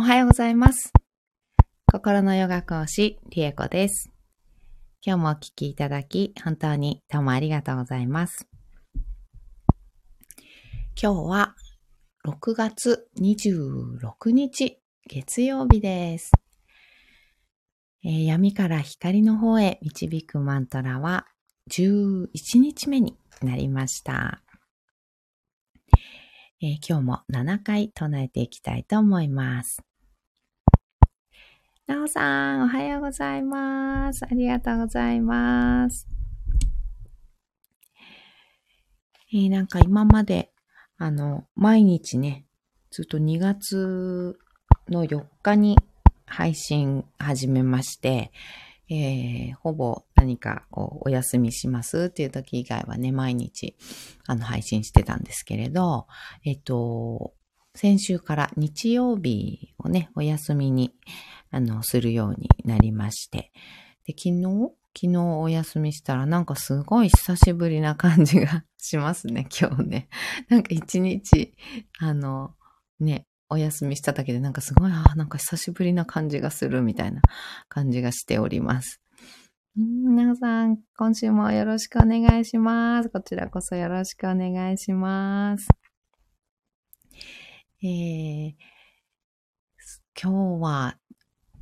おはようございます。心のヨガ講師、リエコです。今日もお聴きいただき、本当にどうもありがとうございます。今日は6月26日、月曜日です。えー、闇から光の方へ導くマントラは11日目になりました。えー、今日も7回唱えていきたいと思います。なおさん、おはようございます。ありがとうございます。えー、なんか今まで、あの、毎日ね、ずっと2月の4日に配信始めまして、えー、ほぼ何かこうお休みしますっていう時以外はね、毎日あの配信してたんですけれど、えっと、先週から日曜日をね、お休みにあの、するようになりまして。で、昨日？昨日お休みしたらなんかすごい久しぶりな感じがしますね、今日ね。なんか一日、あの、ね、お休みしただけでなんかすごい、あなんか久しぶりな感じがするみたいな感じがしております。皆さん、今週もよろしくお願いします。こちらこそよろしくお願いします。えー、今日は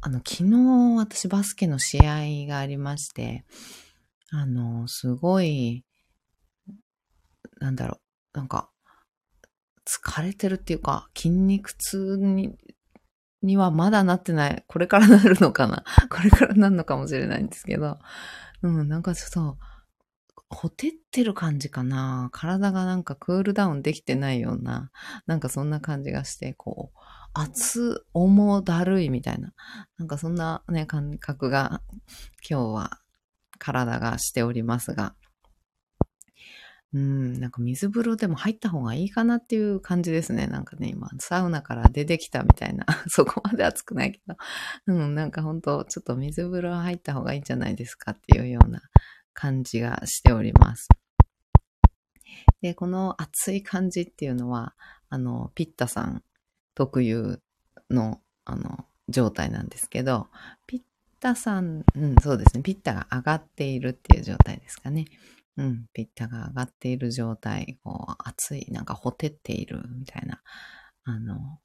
あの、昨日私バスケの試合がありまして、あの、すごい、なんだろう、なんか、疲れてるっていうか、筋肉痛に、にはまだなってない。これからなるのかな これからなるのかもしれないんですけど、うん、なんかちょっと、ほてってる感じかな。体がなんかクールダウンできてないような、なんかそんな感じがして、こう、熱、重だるいみたいな、なんかそんなね、感覚が今日は体がしておりますが、うん、なんか水風呂でも入った方がいいかなっていう感じですね。なんかね、今、サウナから出てきたみたいな、そこまで熱くないけど、うん、なんかほんと、ちょっと水風呂入った方がいいんじゃないですかっていうような感じがしております。で、この熱い感じっていうのは、あの、ピッタさん特有の、あの、状態なんですけど、ピッタさん、うん、そうですね、ピッタが上がっているっていう状態ですかね。うん、ピッタが上がっている状態、こう、熱い、なんかほてっているみたいな、あの、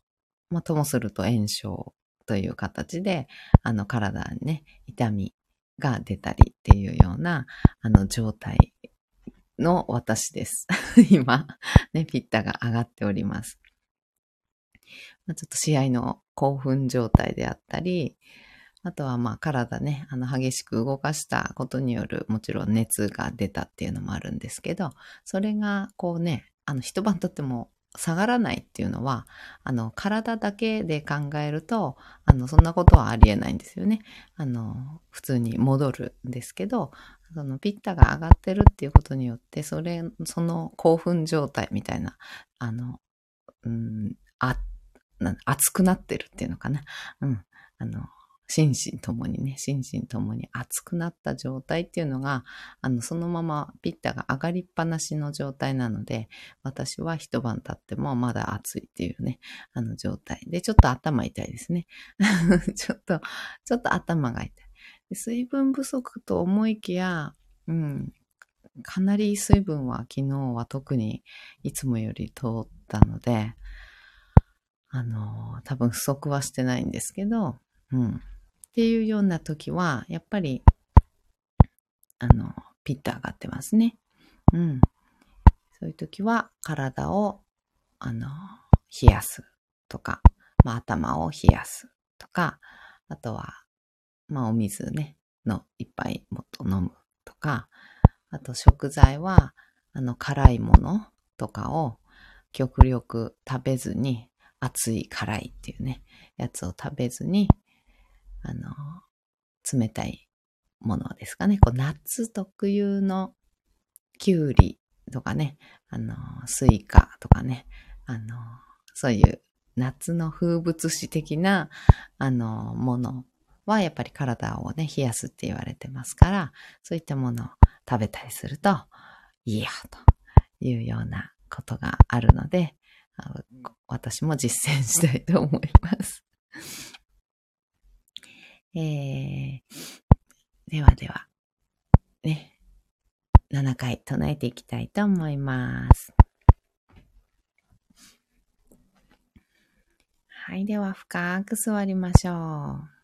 まあ、ともすると炎症という形で、あの、体にね、痛みが出たりっていうような、あの、状態の私です。今、ね、ピッタが上がっております。まあ、ちょっと試合の興奮状態であったり、あとはまあ体ね、あの激しく動かしたことによるもちろん熱が出たっていうのもあるんですけど、それがこうね、あの一晩経っても下がらないっていうのは、あの体だけで考えると、あのそんなことはありえないんですよね。あの普通に戻るんですけど、そのピッタが上がってるっていうことによって、それ、その興奮状態みたいな、あの、うん、あ熱くなってるっていうのかな。うん。あの、心身ともにね、心身ともに熱くなった状態っていうのが、あの、そのままピッタが上がりっぱなしの状態なので、私は一晩経ってもまだ暑いっていうね、あの状態で、ちょっと頭痛いですね。ちょっと、ちょっと頭が痛い。水分不足と思いきや、うん、かなり水分は昨日は特にいつもより通ったので、あの、多分不足はしてないんですけど、うん。っていうような時は、やっぱり、あの、ピッと上がってますね。うん。そういう時は、体を、あの、冷やすとか、まあ、頭を冷やすとか、あとは、まあ、お水ね、の一杯もっと飲むとか、あと食材は、あの、辛いものとかを極力食べずに、熱い辛いっていうね、やつを食べずに、あの、冷たいものですかね。こう夏特有のきゅうりとかね、あの、スイカとかね、あの、そういう夏の風物詩的な、あの、ものはやっぱり体をね、冷やすって言われてますから、そういったものを食べたりするといいよというようなことがあるので、私も実践したいと思います。えー、ではでは、ね、7回唱えていきたいと思います。はい、では深く座りましょう。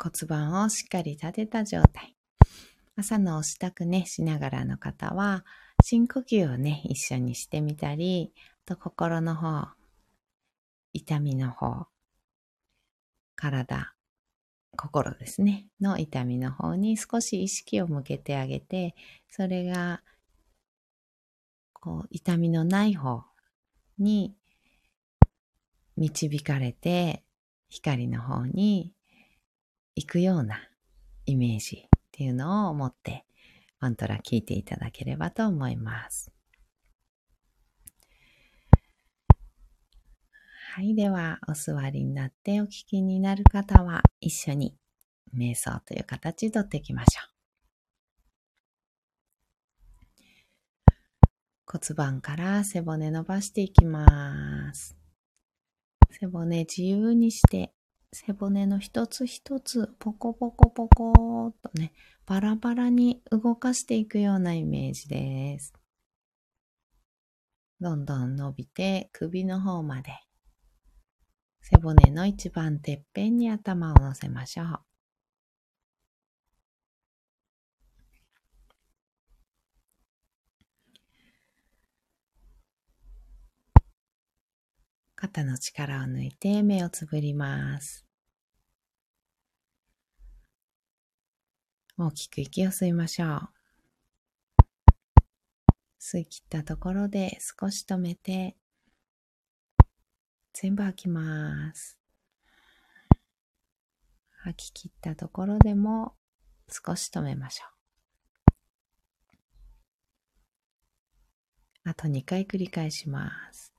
骨盤をしっかり立てた状態。朝のお支度ね、しながらの方は、深呼吸をね、一緒にしてみたり、と心の方、痛みの方、体、心ですね、の痛みの方に少し意識を向けてあげて、それが、こう、痛みのない方に導かれて、光の方に行くようなイメージっていうのを持ってマントラ聞いていただければと思います。はい。では、お座りになってお聞きになる方は一緒に瞑想という形とっていきましょう。骨盤から背骨伸ばしていきます。背骨自由にして背骨の一つ一つポコポコポコっとね、バラバラに動かしていくようなイメージです。どんどん伸びて首の方まで。背骨の一番てっぺんに頭を乗せましょう。肩の力を抜いて目をつぶります。大きく息を吸いましょう。吸い切ったところで少し止めて、全部吐きます。吐き切ったところでも少し止めましょう。あと2回繰り返します。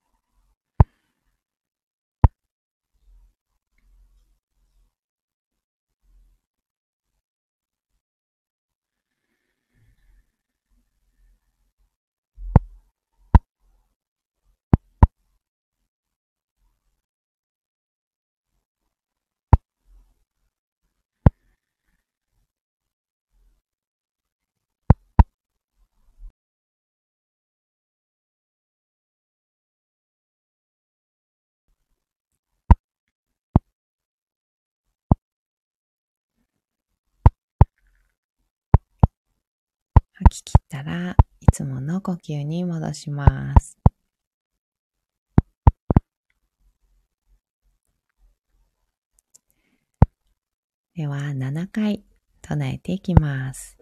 吐き切ったらいつもの呼吸に戻します。では7回唱えていきます。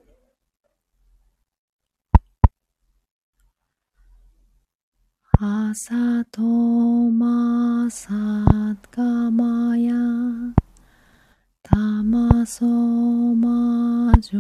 アサトマサガマヤタマソマジ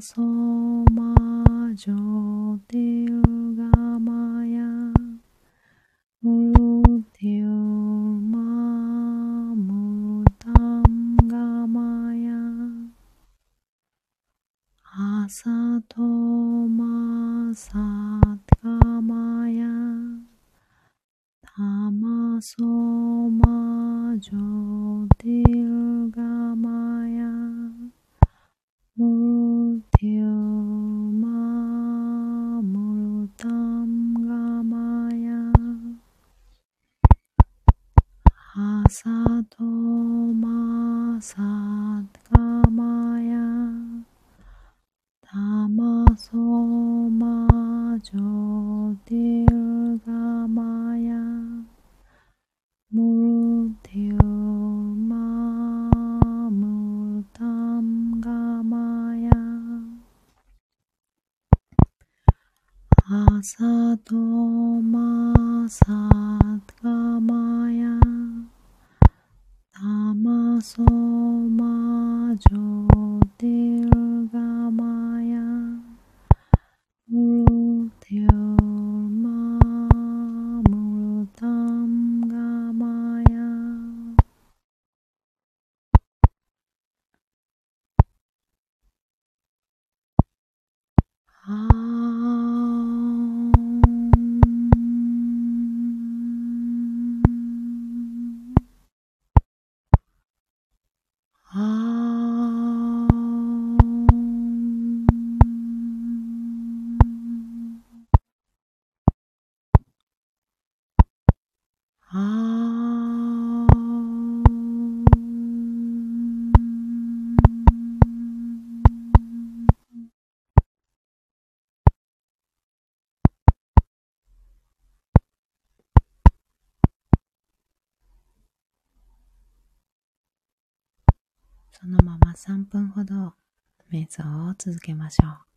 そう。さとまさ3分ほど瞑想を続けましょう。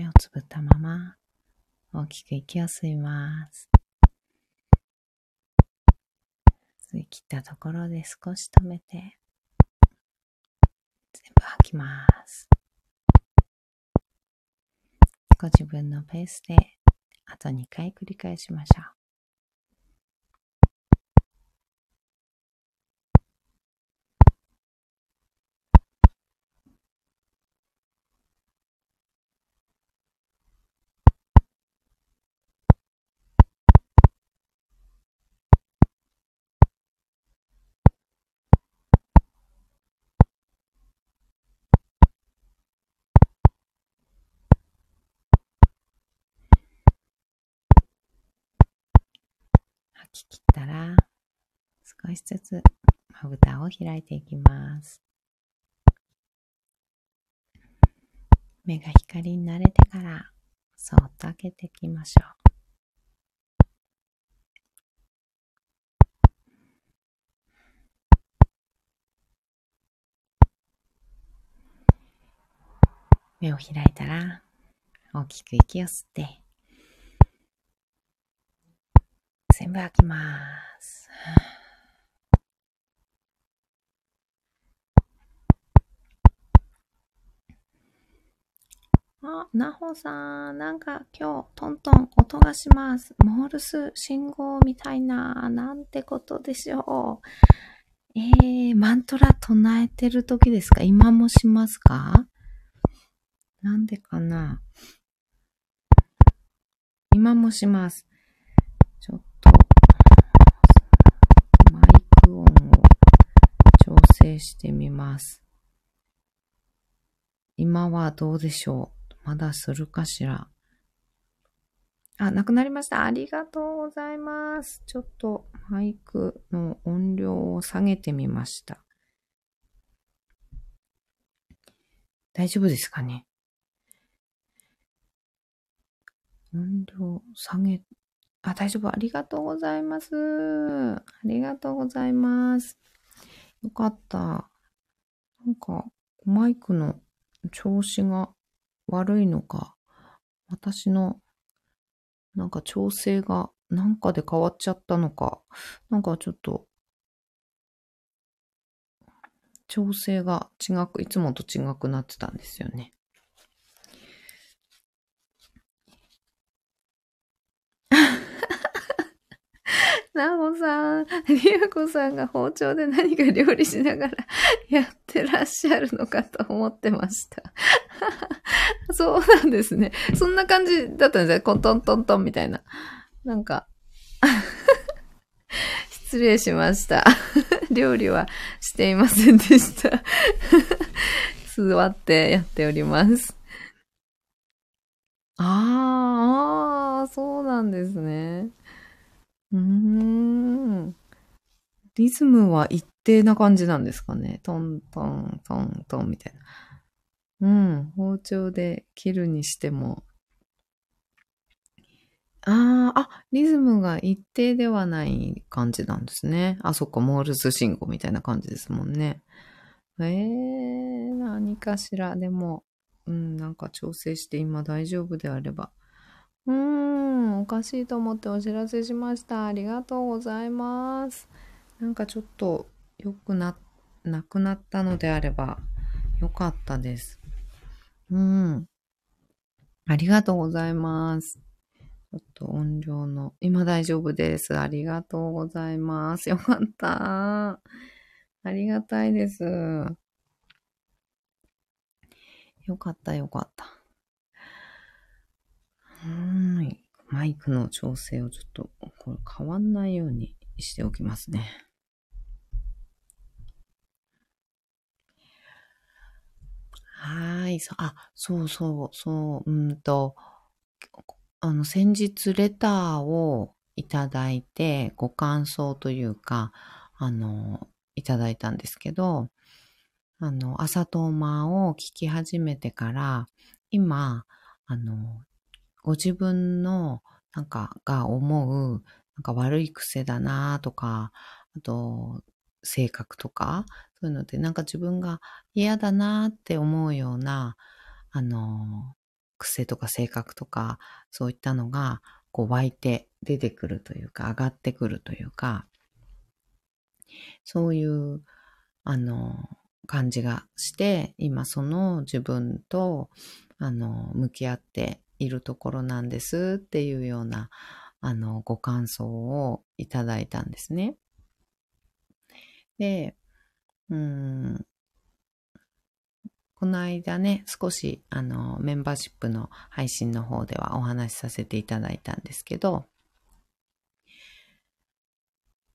目をつぶったまま大きく息を吸います。吸い切ったところで少し止めて全部吐きます。ご自分のペースであと2回繰り返しましょう。き切ったら、少しずつまぶたを開いていきます。目が光に慣れてから、そっと開けていきましょう。目を開いたら、大きく息を吸って、全部開きます。あ、なほさん、なんか今日トントン音がします。モールス信号みたいな、なんてことでしょう。えー、マントラ唱えてる時ですか？今もしますか？なんでかな？今もします。整してみます。今はどうでしょう？まだするかしら？あ、なくなりました。ありがとうございます。ちょっとマイクの音量を下げてみました。大丈夫ですかね？音量下げあ、大丈夫。ありがとうございます。ありがとうございます。よかった。なんか、マイクの調子が悪いのか、私の、なんか調整がなんかで変わっちゃったのか、なんかちょっと、調整が違く、いつもと違くなってたんですよね。なおさん、りやこさんが包丁で何か料理しながらやってらっしゃるのかと思ってました。そうなんですね。そんな感じだったんですね。コントントントンみたいな。なんか 失礼しました。料理はしていませんでした。座ってやっております。ああ、そうなんですね。うん。リズムは一定な感じなんですかね。トントン、トントンみたいな。うん。包丁で切るにしても。ああ、あ、リズムが一定ではない感じなんですね。あ、そっか、モールス信号みたいな感じですもんね。ええー、何かしら。でも、うん、なんか調整して今大丈夫であればうーん、おかしいと思ってお知らせしました。ありがとうございます。なんかちょっと良くな、なくなったのであればよかったです。うん。ありがとうございます。ちょっと音量の、今大丈夫です。ありがとうございます。よかった。ありがたいです。よかった、よかった。はい。マイクの調整をちょっと、これ変わんないようにしておきますね。はい。そあ、そうそう、そう、うんと、あの、先日レターをいただいて、ご感想というか、あの、いただいたんですけど、あの、朝トーマを聞き始めてから、今、あの、ご自分のなんかが思うなんか悪い癖だなとか、あと性格とか、そういうのでなんか自分が嫌だなって思うような、あの、癖とか性格とか、そういったのがこう湧いて出てくるというか、上がってくるというか、そういう、あの、感じがして、今その自分と、あの、向き合っているところなんですっていうような、あの、ご感想をいただいたんですね。で、うん、この間ね、少し、あの、メンバーシップの配信の方ではお話しさせていただいたんですけど、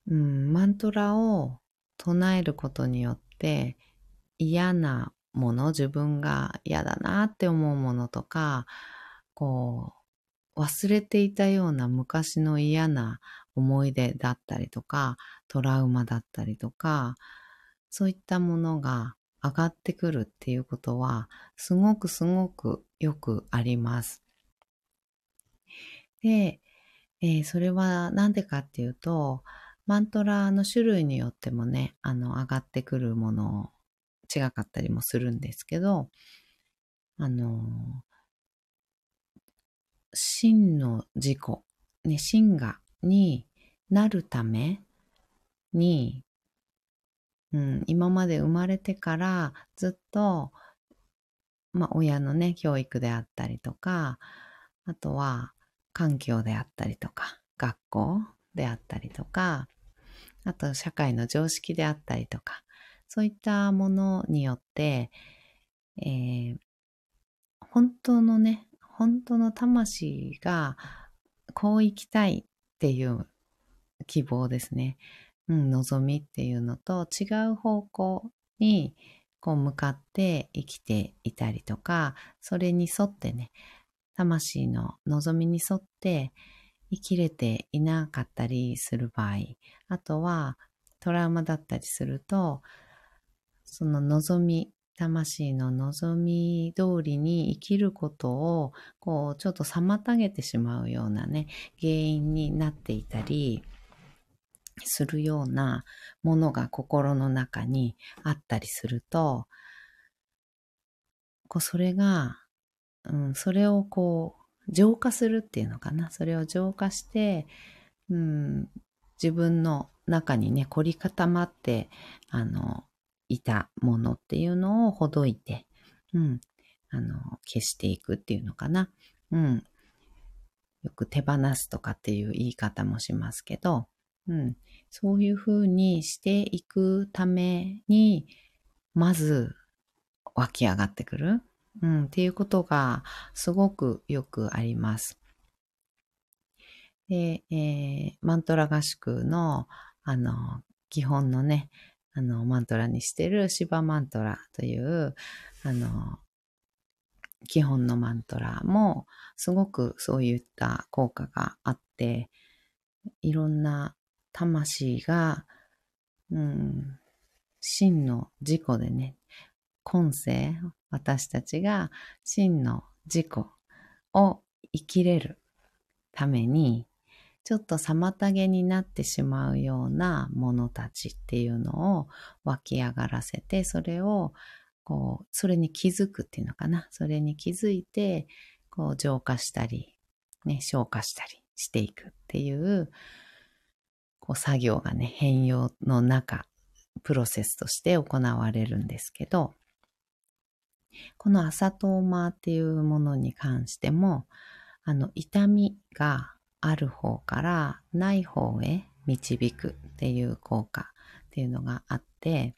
うん、マントラを唱えることによって嫌なもの、自分が嫌だなって思うものとか、こう、忘れていたような昔の嫌な思い出だったりとか、トラウマだったりとか、そういったものが上がってくるっていうことは、すごくすごくよくあります。で、えー、それはなんでかっていうと、マントラの種類によってもね、あの、上がってくるもの違かったりもするんですけど、あの、真の自己、ね、真がになるために、うん、今まで生まれてからずっと、まあ、親のね、教育であったりとか、あとは環境であったりとか、学校であったりとか、あと社会の常識であったりとか、そういったものによって、えー、本当のね、本当の魂がこう生きたいっていう希望ですね。うん、望みっていうのと違う方向にこう向かって生きていたりとか、それに沿ってね、魂の望みに沿って生きれていなかったりする場合、あとはトラウマだったりすると、その望み、魂の望み通りに生きることを、こう、ちょっと妨げてしまうようなね、原因になっていたり、するようなものが心の中にあったりすると、こうそれが、うん、それをこう、浄化するっていうのかな。それを浄化して、うん、自分の中にね、凝り固まって、あの、いたものっていうのをほどいて、うん、あの、消していくっていうのかな。うん。よく手放すとかっていう言い方もしますけど、うん。そういうふうにしていくために、まず湧き上がってくる。うん、っていうことがすごくよくあります。で、えー、マントラ合宿の、あの、基本のね、あの、マントラにしてるシバマントラという、あの、基本のマントラも、すごくそういった効果があって、いろんな魂が、うん、真の自己でね、今世、私たちが真の自己を生きれるために、ちょっと妨げになってしまうようなものたちっていうのを湧き上がらせて、それを、こう、それに気づくっていうのかな。それに気づいて、こう、浄化したり、ね、消化したりしていくっていう、こう、作業がね、変容の中、プロセスとして行われるんですけど、この朝トーマーっていうものに関しても、あの、痛みがある方からない方へ導くっていう効果っていうのがあって、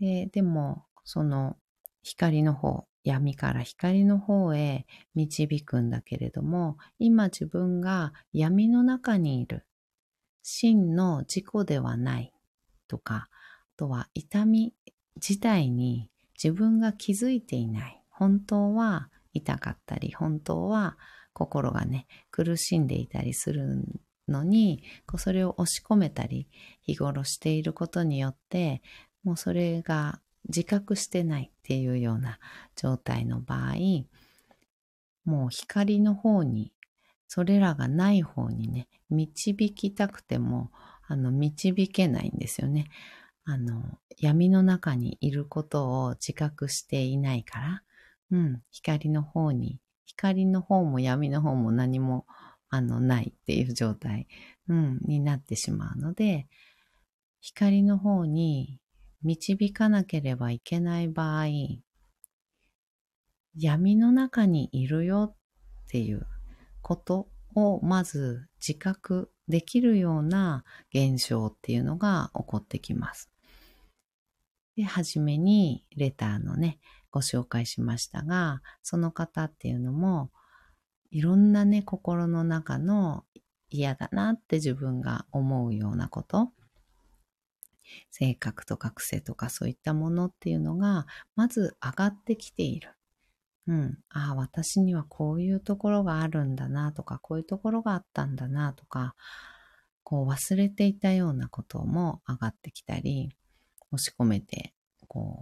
ででも、その光の方、闇から光の方へ導くんだけれども、今自分が闇の中にいる、真の自己ではないとか、あとは痛み自体に自分が気づいていない。本当は痛かったり、本当は心がね、苦しんでいたりするのに、こうそれを押し込めたり、日頃していることによって、もうそれが自覚してないっていうような状態の場合、もう光の方に、それらがない方にね、導きたくても、あの、導けないんですよね。あの、闇の中にいることを自覚していないから、うん、光の方に光の方も闇の方も何も、あの、ないっていう状態、うん、になってしまうので、光の方に導かなければいけない場合、闇の中にいるよっていうことをまず自覚できるような現象っていうのが起こってきます。で、はじめにレターのね、ご紹介しましたが、その方っていうのも、いろんなね、心の中の嫌だなって自分が思うようなこと、性格とか癖とかそういったものっていうのが、まず上がってきている。うん。ああ、私にはこういうところがあるんだなとか、こういうところがあったんだなとか、こう忘れていたようなことも上がってきたり、押し込めて、こう、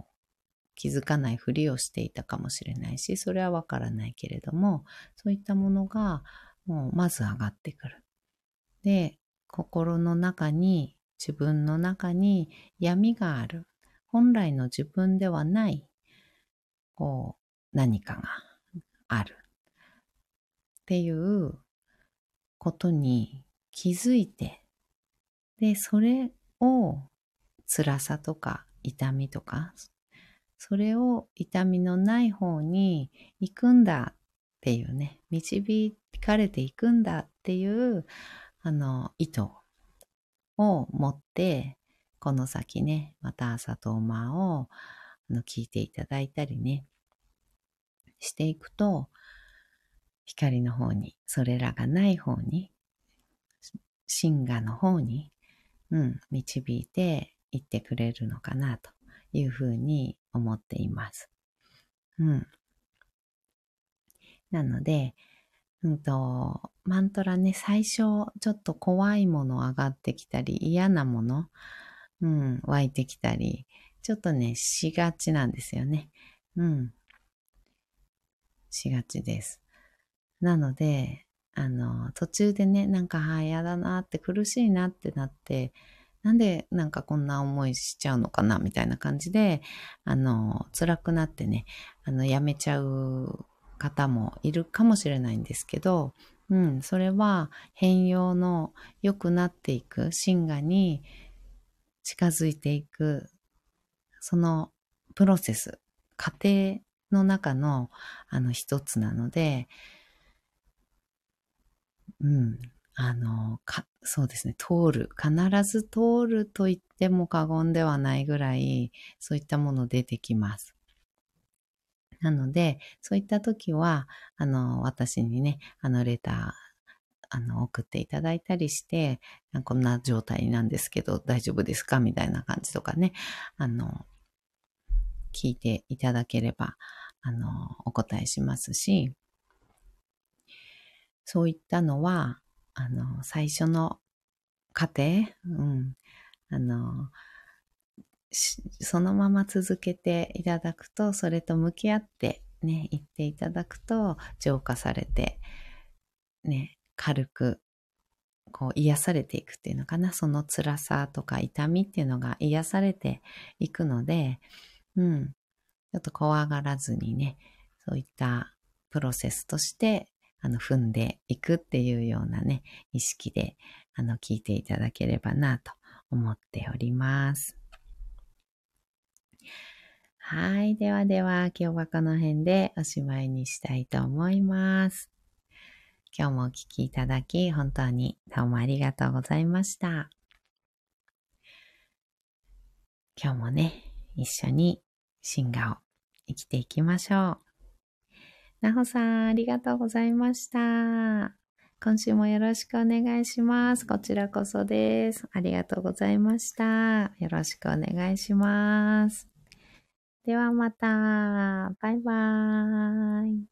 気づかないふりをしていたかもしれないし、それはわからないけれども、そういったものが、もうまず上がってくる。で、心の中に、自分の中に闇がある。本来の自分ではない、こう、何かがある。っていうことに気づいて、で、それを辛さとか痛みとか、それを痛みのない方に行くんだっていうね、導かれていくんだっていう、あの、意図を持って、この先ね、また朝と馬をあの聞いていただいたりね、していくと、光の方に、それらがない方に、真我の方に、うん、導いていってくれるのかなと。いうふうに思っています。うん。なので、うんと、マントラね、最初、ちょっと怖いもの上がってきたり、嫌なもの、うん、湧いてきたり、ちょっとね、しがちなんですよね。うん。しがちです。なので、あの、途中でね、なんか、ああ、嫌だなって苦しいなってなって、なんでなんかこんな思いしちゃうのかなみたいな感じで、あの、辛くなってね、あの、やめちゃう方もいるかもしれないんですけど、うん、それは変容の良くなっていく、真我に近づいていく、そのプロセス、過程の中のあの一つなので、うん、あの、か、そうですね、通る。必ず通ると言っても過言ではないぐらい、そういったもの出てきます。なので、そういった時は、あの、私にね、あの、レター、あの、送っていただいたりして、こんな状態なんですけど、大丈夫ですか？みたいな感じとかね、あの、聞いていただければ、あの、お答えしますし、そういったのは、あの、最初の過程、うん、あの、そのまま続けていただくと、それと向き合ってね、言っていただくと、浄化されて、ね、軽く、こう癒されていくっていうのかな？その辛さとか痛みっていうのが癒されていくので、うん。ちょっと怖がらずにね、そういったプロセスとしてあの、踏んでいくっていうようなね、意識で、あの、聞いていただければなと思っております。はい。ではでは、今日はこの辺でおしまいにしたいと思います。今日もお聴きいただき、本当にどうもありがとうございました。今日もね、一緒に進化を生きていきましょう。なほさん、ありがとうございました。今週もよろしくお願いします。こちらこそです。ありがとうございました。よろしくお願いします。ではまた。バイバーイ。